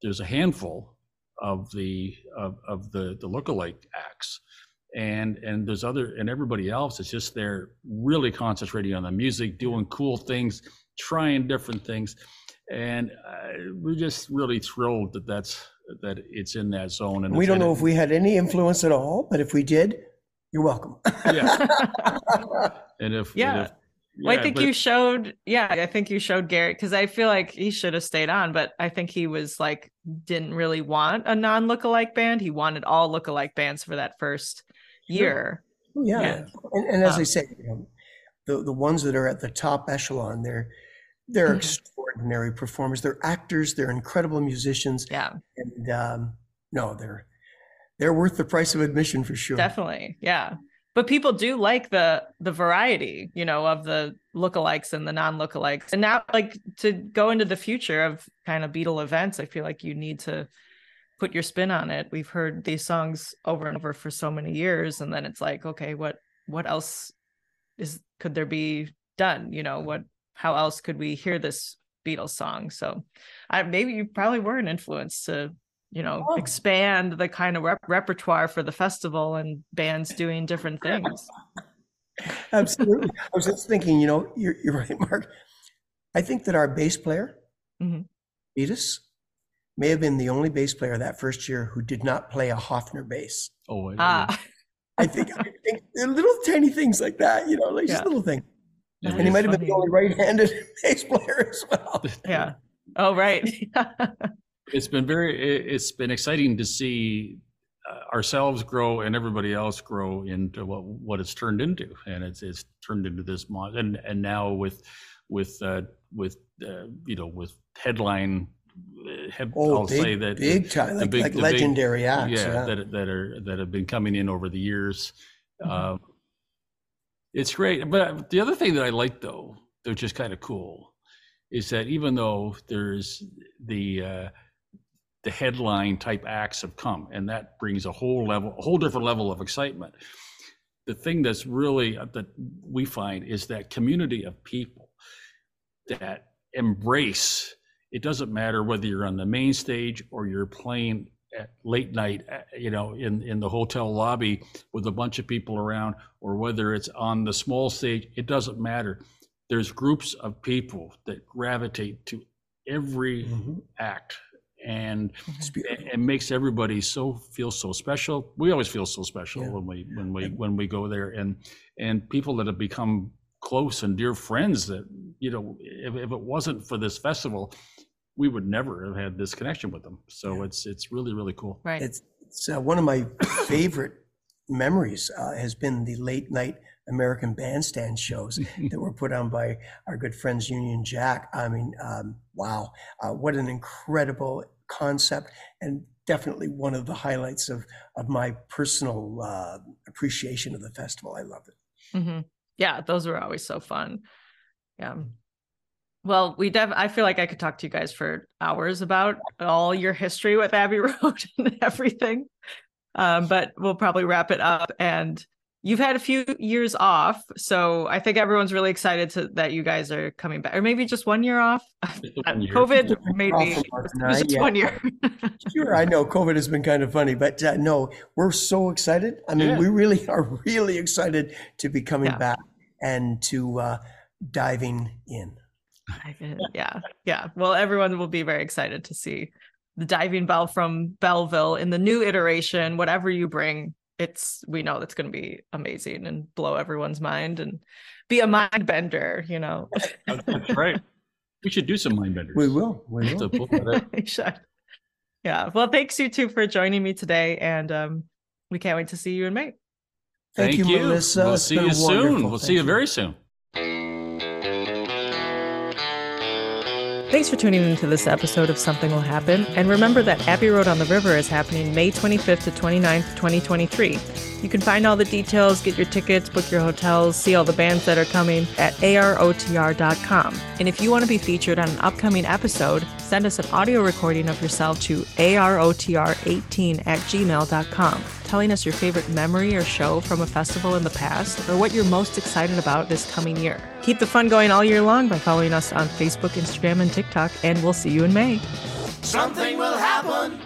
there's a handful of the of, of the the lookalike acts, and and there's other and everybody else is just there really concentrating on the music, doing cool things, trying different things, and uh, we're just really thrilled that that's that it's in that zone. And we it's- don't and know it- if we had any influence at all, but if we did, you're welcome. yeah, (laughs) and if and Yeah. if- Well, I yeah, think but- you showed, yeah, I think you showed Garrett because I feel like he should have stayed on, but I think he was like, didn't really want a non lookalike band. He wanted all lookalike bands for that first year. Oh, yeah. Yeah. And, and as I Um, say, you know, the, the ones that are at the top echelon, they're, they're Mhm. extraordinary performers. They're actors. They're incredible musicians. Yeah, And um, no, they're, they're worth the price of admission for sure. definitely. Yeah. But people do like the the variety, you know, of the lookalikes and the non lookalikes. And now like to go into the future of kind of Beatle events, I feel like you need to put your spin on it. We've heard these songs over and over for so many years and then it's like, okay, what what else is could there be done? You know, what how else could we hear this Beatles song? So I maybe you probably were an influence to you know Oh. expand the kind of rep- repertoire for the festival and bands doing different things (laughs) Absolutely. I was just thinking, you know, you're, you're right, Mark. I think that our bass player, Mhm. Beatus, may have been the only bass player that first year who did not play a Hofner bass. oh, I- ah I think, I think little tiny things like that, you know, like just Yeah. little thing. Yeah, And he It's might have been the only right-handed (laughs) bass player as well. yeah oh right (laughs) it's been very it- it's been exciting to see uh, ourselves grow and everybody else grow into what what it's turned into and it's it's turned into this mon- and and now with with uh with uh, you know with headline uh, head, Oh, I'll say big, that big time, the like, big- like the big- legendary acts. yeah, Yeah. that that are that have been coming in over the years Mhm. um it's great but the other thing that i like though which is kind of cool is that even though there's the uh the headline type acts have come and that brings a whole level a whole different level of excitement the thing that's really uh, that we find is that community of people that embrace it doesn't matter whether you're on the main stage or you're playing late night uh, you know in in the hotel lobby with a bunch of people around or whether it's on the small stage it doesn't matter there's groups of people that gravitate to every Mhm. act and it makes everybody so feel so special we always feel so special Yeah. when we when we when we go there and and people that have become close and dear friends that you know if, if it wasn't for this festival we would never have had this connection with them so Yeah. it's it's really really cool right It's, it's uh, one of my favorite memories uh, has been the late night American bandstand shows (laughs) that were put on by our good friends Union Jack. I mean, um, wow, uh, what an incredible concept, and definitely one of the highlights of of my personal uh, appreciation of the festival. I love it. hmm Yeah, those were always so fun. Yeah. Well, we def I feel like I could talk to you guys for hours about all your history with Abbey (laughs) Road and everything. Um, but we'll probably wrap it up. And you've had a few years off, so I think everyone's really excited to that you guys are coming back, or maybe just one year off. One year. COVID, Off maybe from Mark it and was I, just yeah. one year. Sure, I know COVID has been kind of funny, but uh, no, we're so excited. I mean, Yeah. we really (laughs) are really excited to be coming Yeah. back and to uh, diving in. I get. Yeah, yeah. Well, everyone will be very excited to see the diving bell from Belleville in the new iteration. Whatever you bring, it's we know that's going to be amazing and blow everyone's mind and be a mind bender. You know, that's right we should do some mind benders We will. We will. To pull that up. (laughs) We should. Yeah. Well, thanks you two for joining me today, and um, we can't wait to see you in May. Thank, you, Melissa. we'll It's see been you soon we'll see Thank you very soon Thanks for tuning into this episode of Something Will Happen. And remember that Abbey Road on the River is happening May 25th to 29th, 2023. You can find all the details, get your tickets, book your hotels, see all the bands that are coming at arotr.com. And if you want to be featured on an upcoming episode, send us an audio recording of yourself to arotr18 at gmail.com, telling us your favorite memory or show from a festival in the past, or what you're most excited about this coming year. Keep the fun going all year long by following us on Facebook, Instagram, and TikTok, and we'll see you in May. Something will happen.